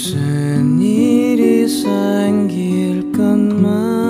무슨 일이 생길 것만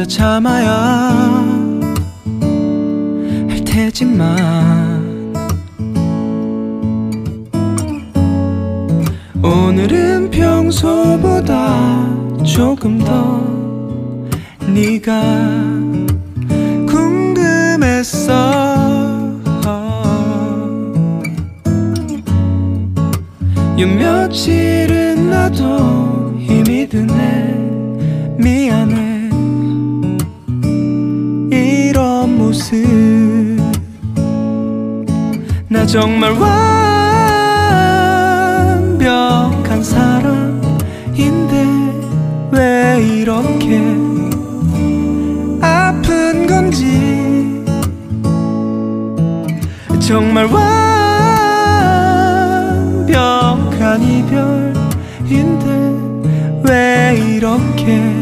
혼자 참아야 정말 완벽한 사람인데 왜 이렇게 아픈 건지. 정말 완벽한 이별인데 왜 이렇게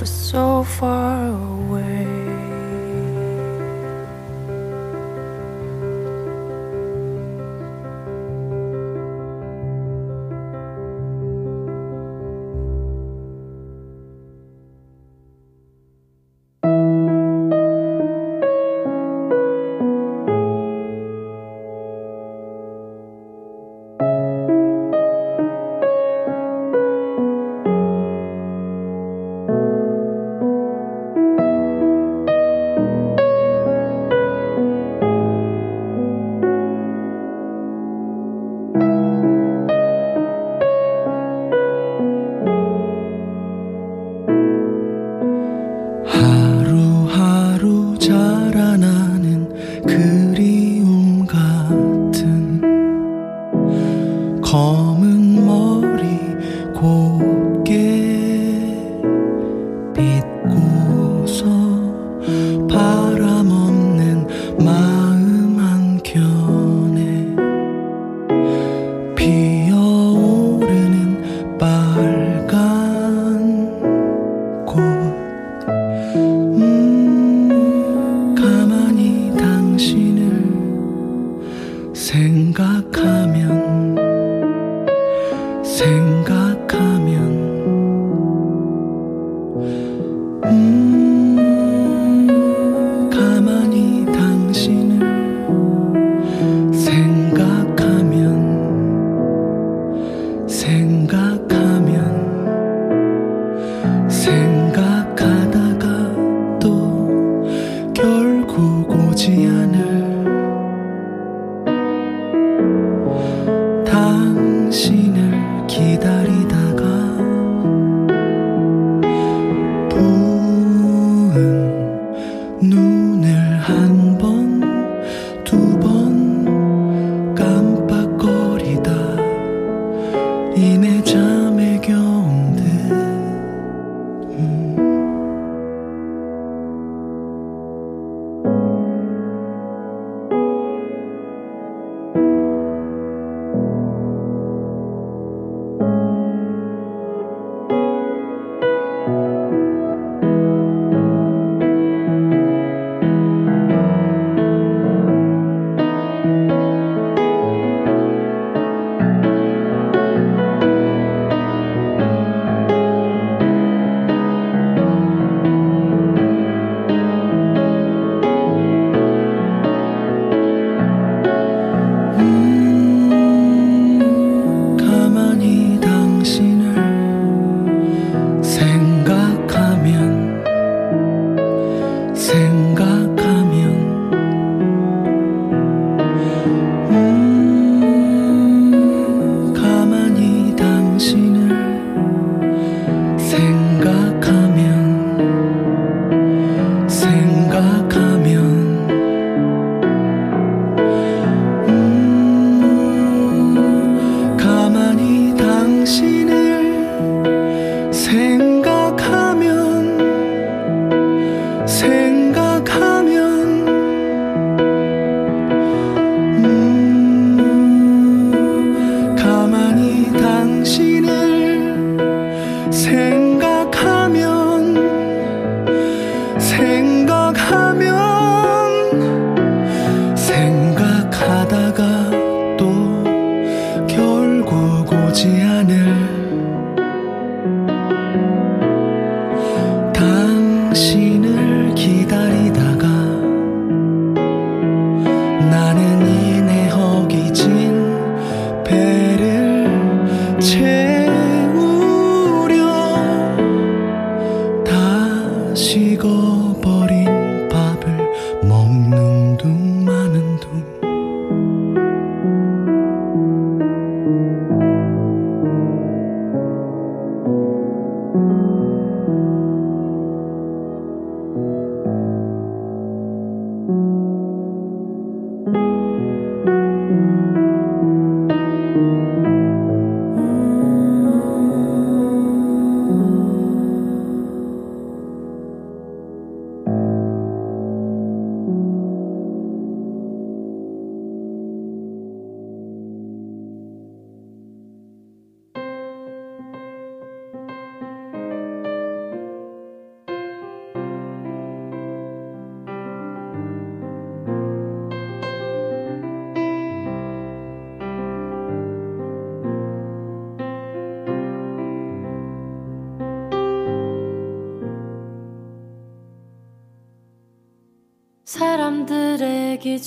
But so far away.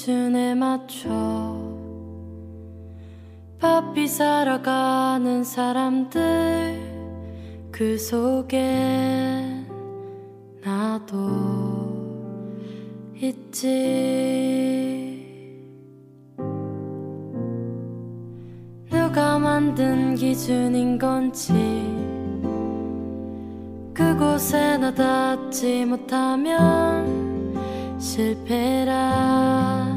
기준에 맞춰 바삐 살아가는 사람들 그 속에 나도 있지. 누가 만든 기준인 건지 그곳에 나 닿지 못하면 실패라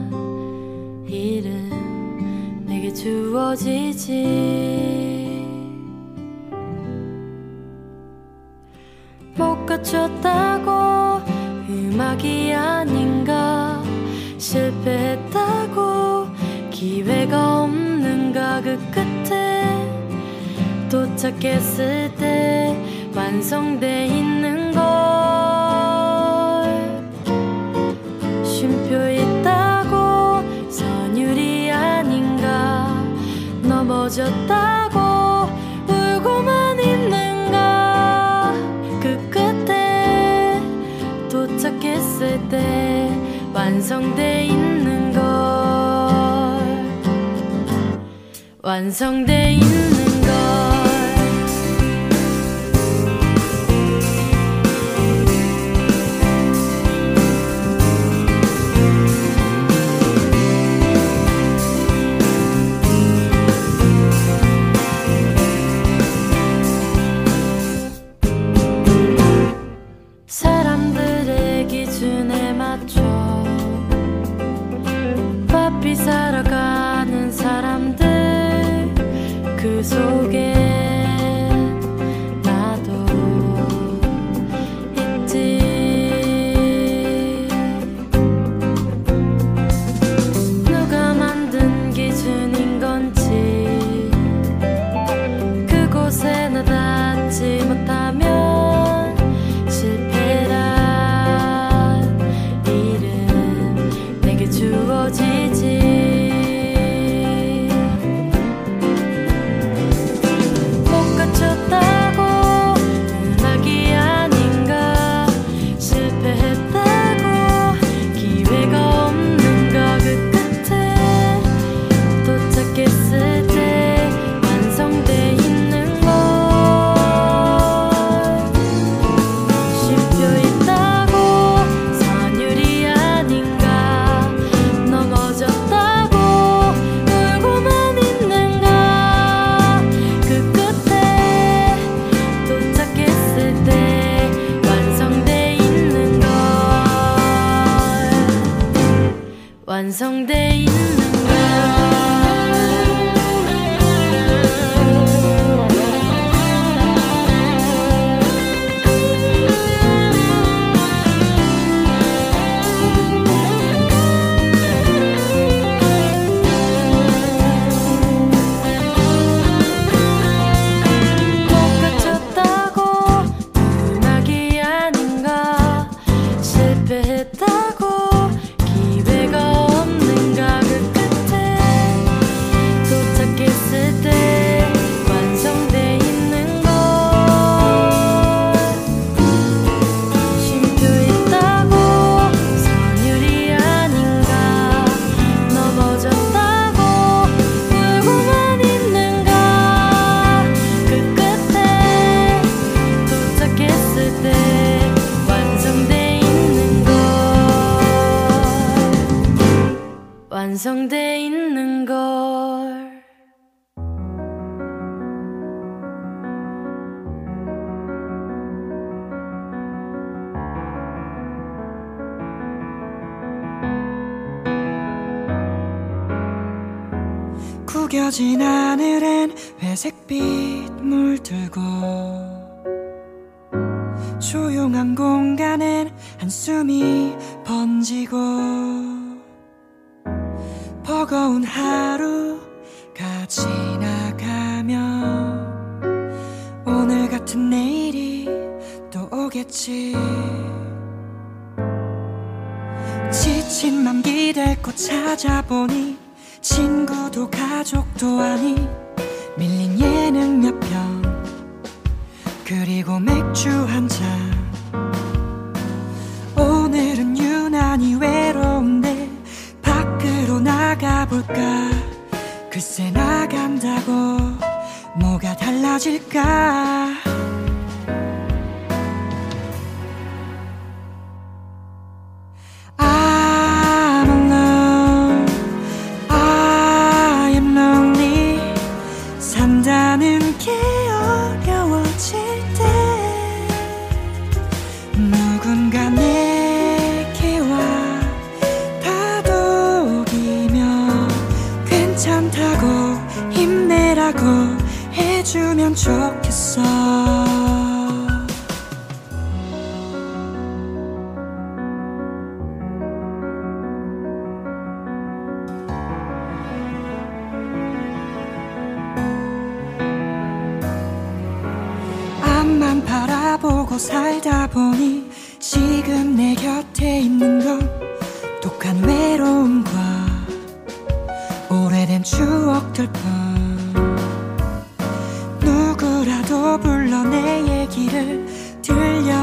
주어지지. 못 갖췄다고 음악이 아닌가. 실패했다고 기회가 없는가. 그 끝에 도착했을 때 완성돼 있는 넘어졌다고 울고만 있는가? 그 끝에 도착했을 때 완성돼 있는 걸. 완성돼 있는 구겨진 하늘엔 회색빛 물들고 조용한 공간엔 한숨이 번지고 버거운 하루가 지나가면 오늘 같은 내일이 또 오겠지. 지친 맘 기댈 곳 찾아보니 친구도 가족도 아니 밀린 예능 몇 편. 그리고 맥주 한 잔. 오늘은 유난히 외로운데 밖으로 나가볼까? 글쎄 나간다고 뭐가 달라질까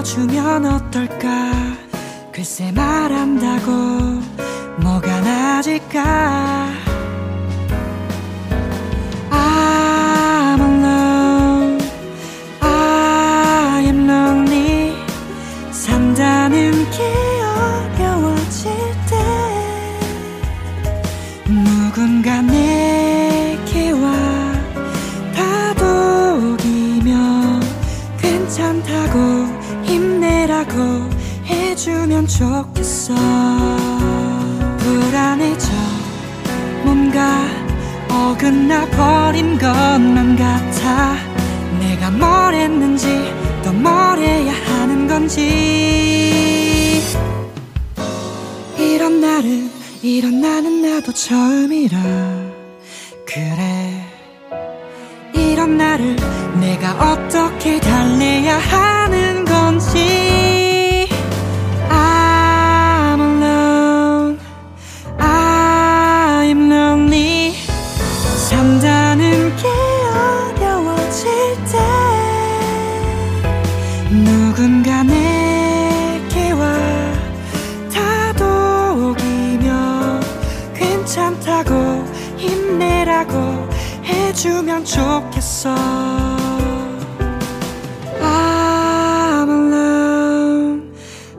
들려주면 어떨까? 글쎄 말한다고 뭐가 나아질까 해주면 좋겠어. 불안해져. 뭔가 어긋나 버린 것만 같아. 내가 뭘 했는지 또 뭘 해야 하는 건지. 이런 나를 이런 나는 나도 처음이라. 그래. 이런 나를 내가 어떻게 달래야 하 해주면 좋겠어 I'm alone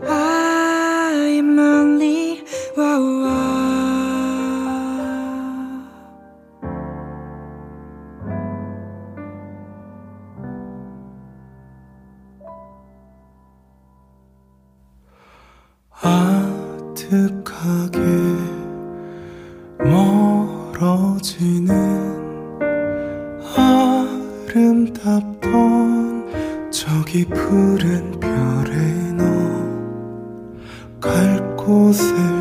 I'm lonely wow, wow. 아득하게 의심이 아름답던 저기 푸른 별에 너 갈 곳에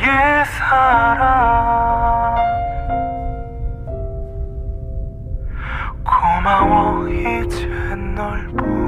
나의 사랑 고마워 이제 널 보.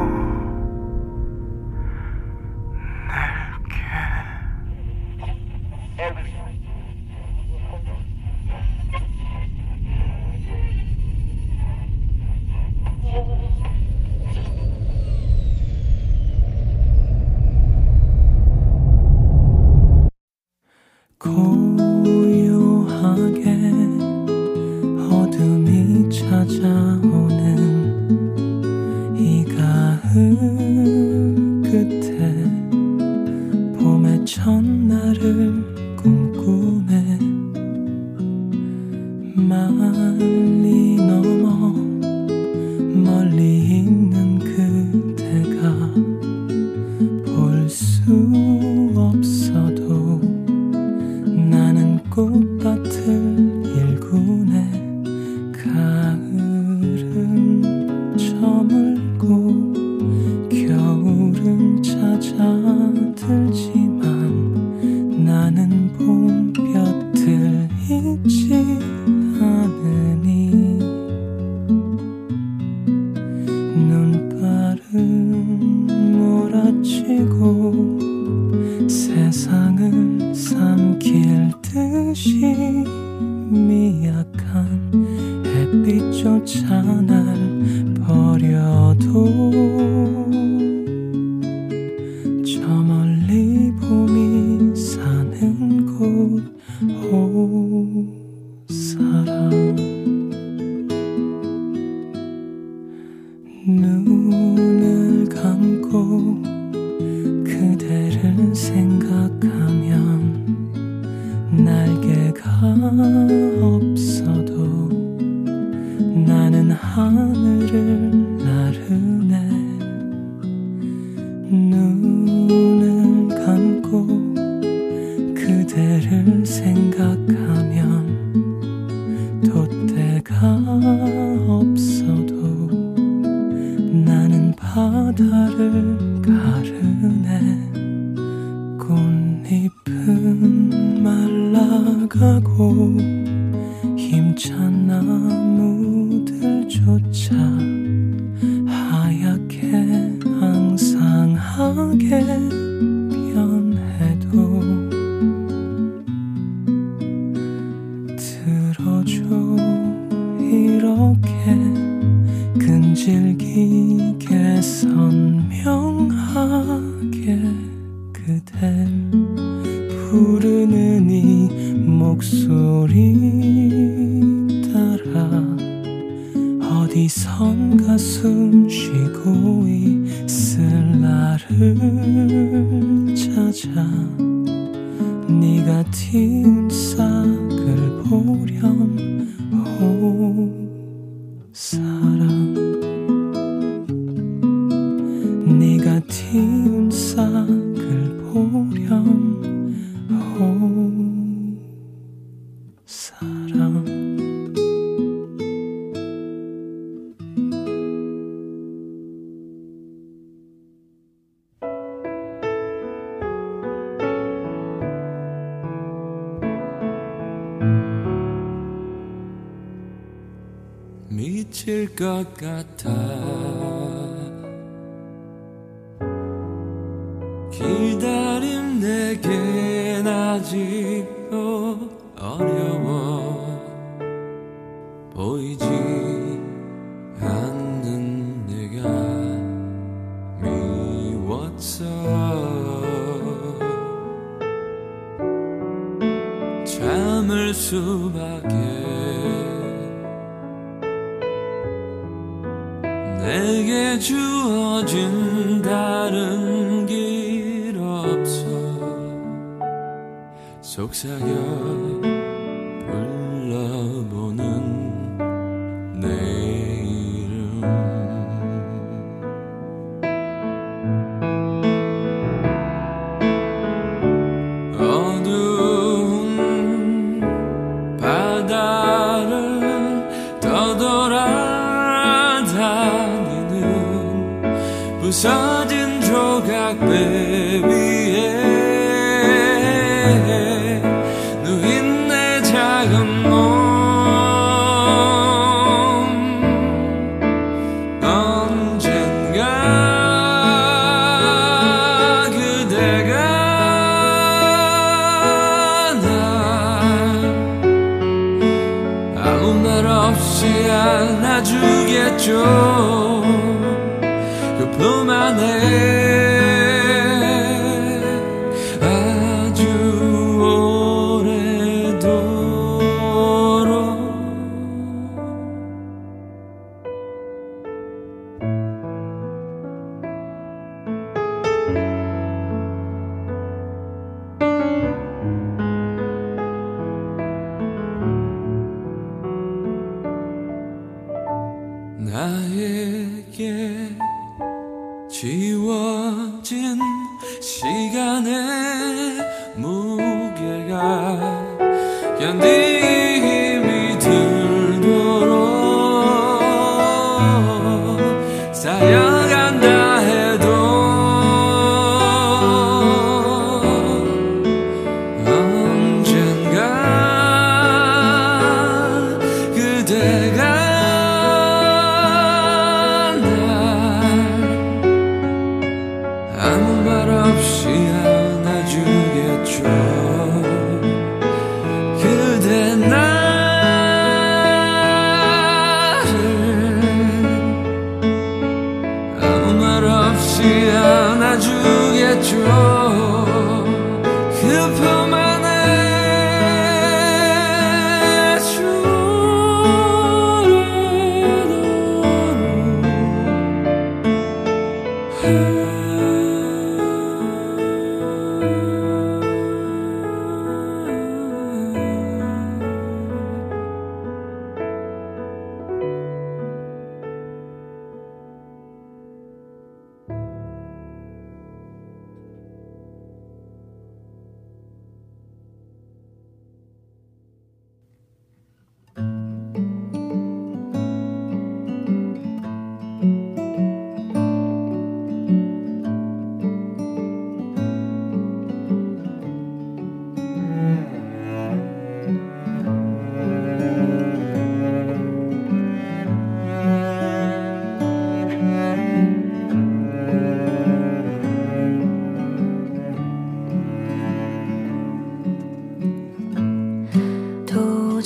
미칠 것 같아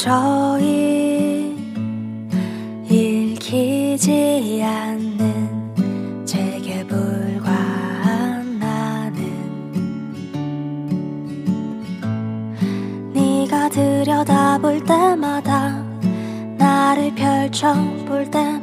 저히 읽히지 않는 제게 불과한 나는 네가 들여다볼 때마다 나를 펼쳐볼 때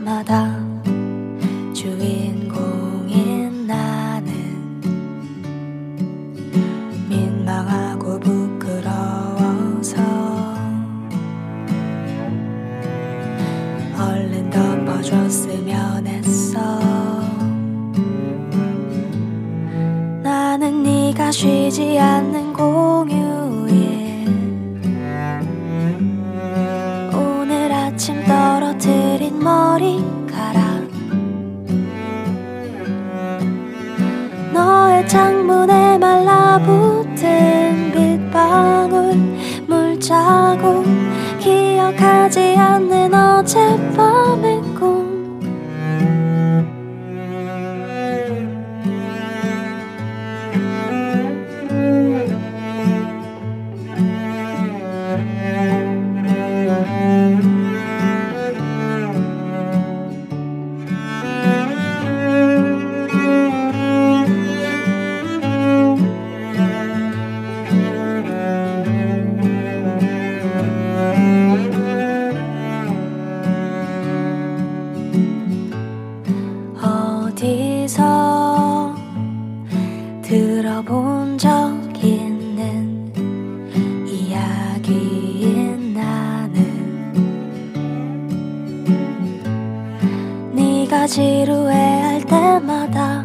네가 지루해할 때마다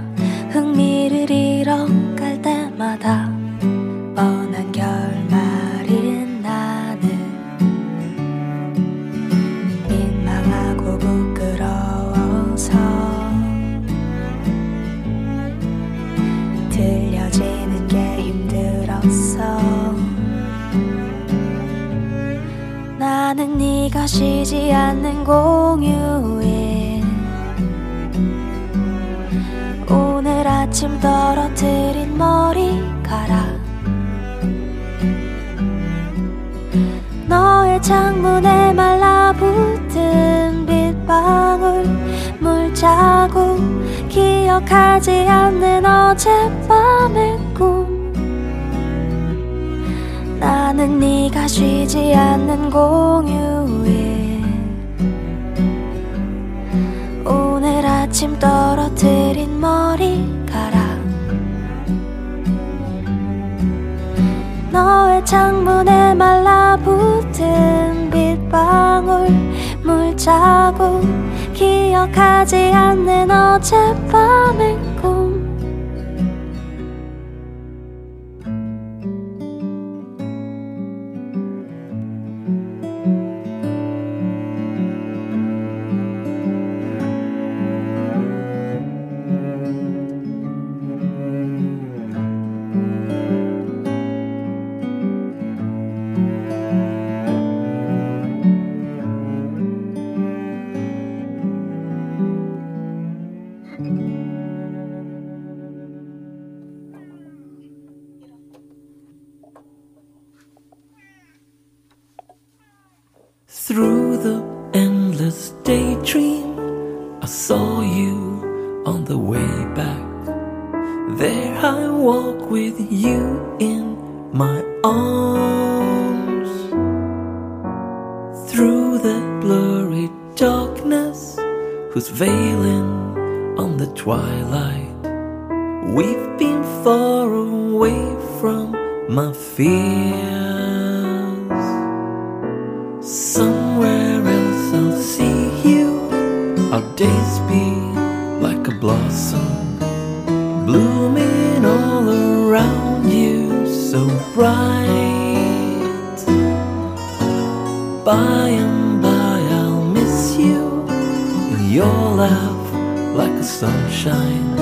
아침 떨어뜨린 머리카락. 너의 창문에 말라붙은 빗방울 물자국 기억하지 않는 어젯밤의 꿈. 나는 네가 쉬지 않는 공유에 오늘 아침 떨어뜨린 머리 너의 창문에 말라붙은 빗방울 물자국 기억하지 않는 어젯밤의 Through the endless daydream, I saw you on the way back. There I walk with you in my arms. Through the blurry darkness, who's veiling on the twilight. We've been far away from my fears. Days be like a blossom, blooming all around you, so bright. By and by I'll miss you, and your laugh like a sunshine,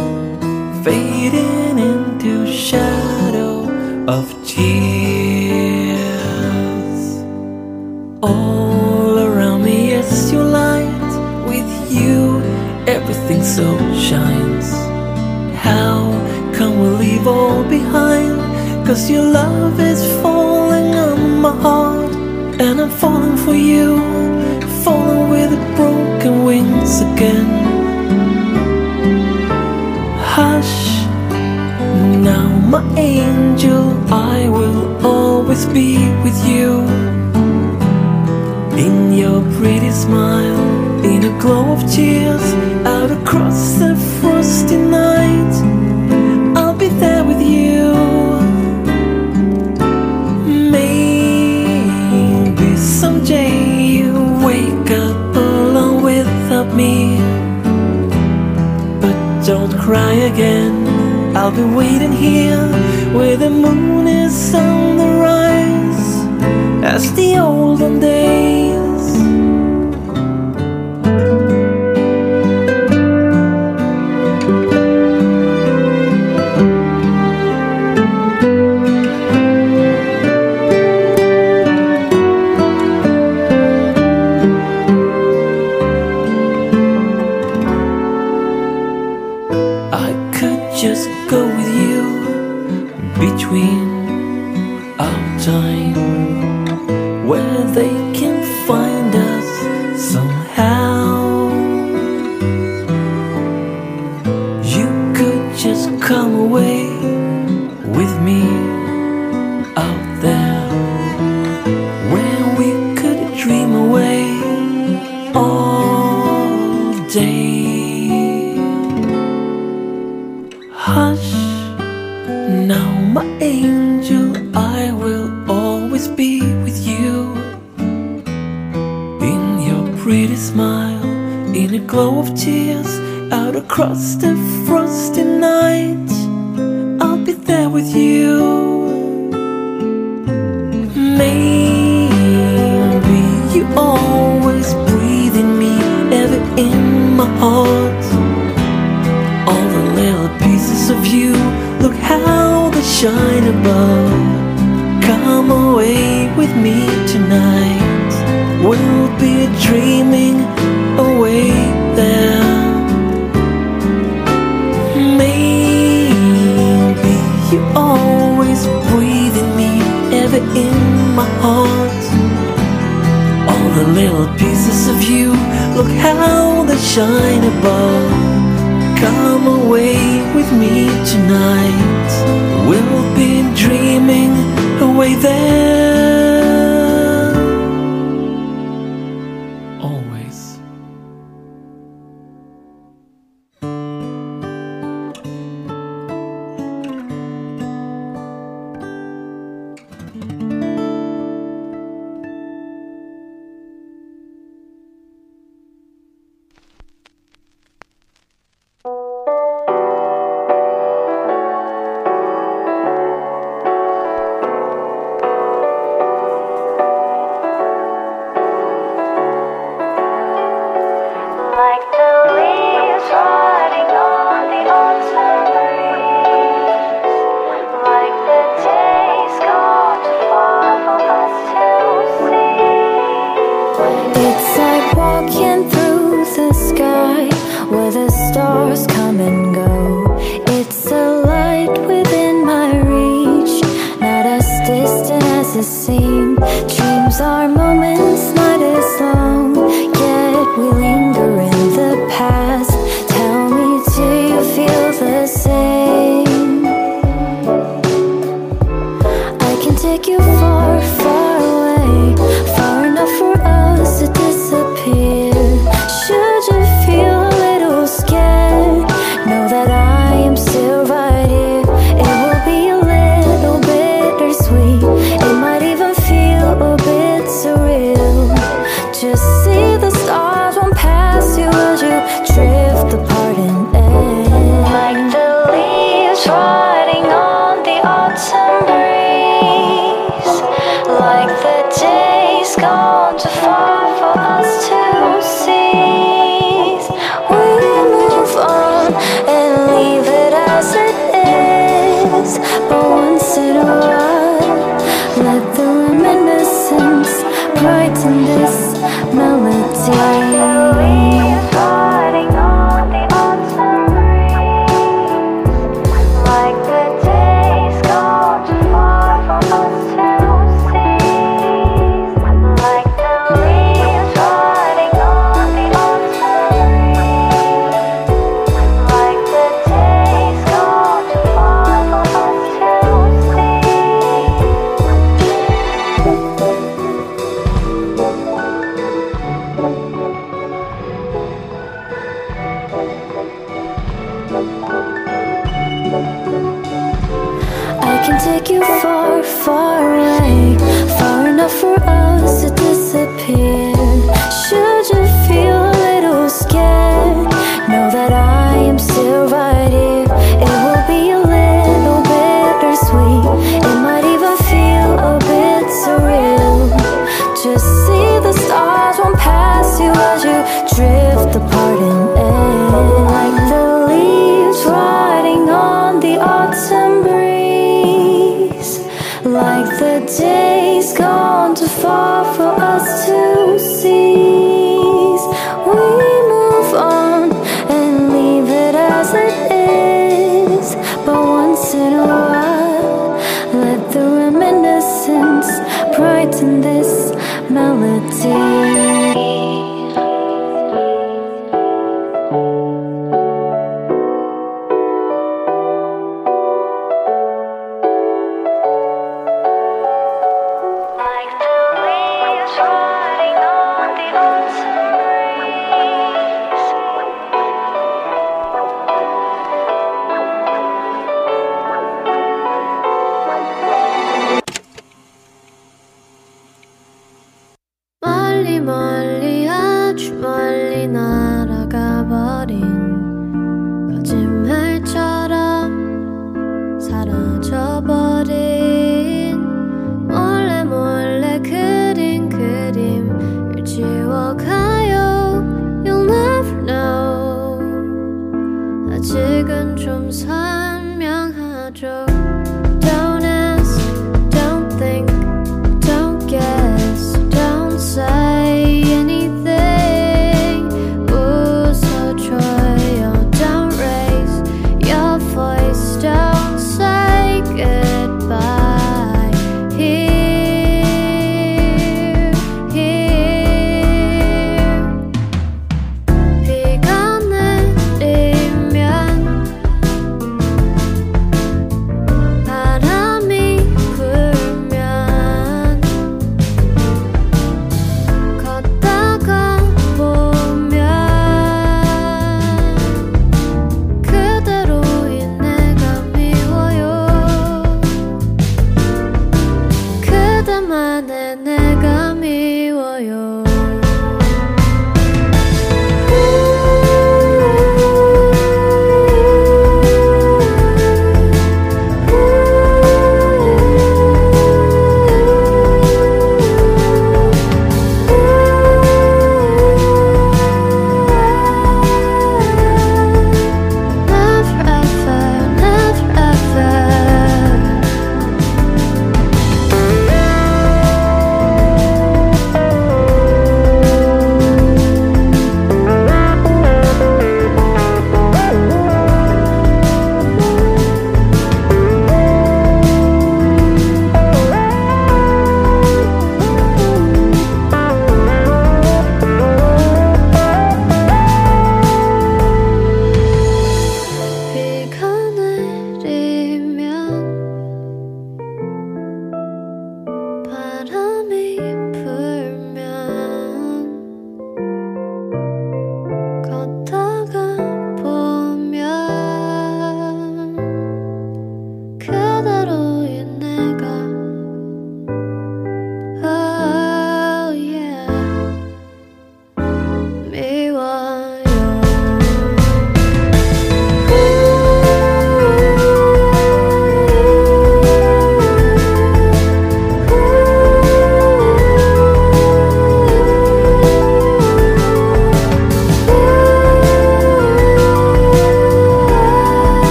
fading into shadow of tears. All so shines. How can we leave all behind? Cause your love is falling on my heart, and I'm falling for you, falling with broken wings again. Hush, now my angel, I will always be with you. In your pretty smile in a glow of tears Out across the frosty night. I'll be there with you. Maybe someday you wake up alone without me. But don't cry again. I'll be waiting here where the moon is on the rise as the olden days. of you. Look how they shine above. Come away with me tonight. We'll be dreaming away there.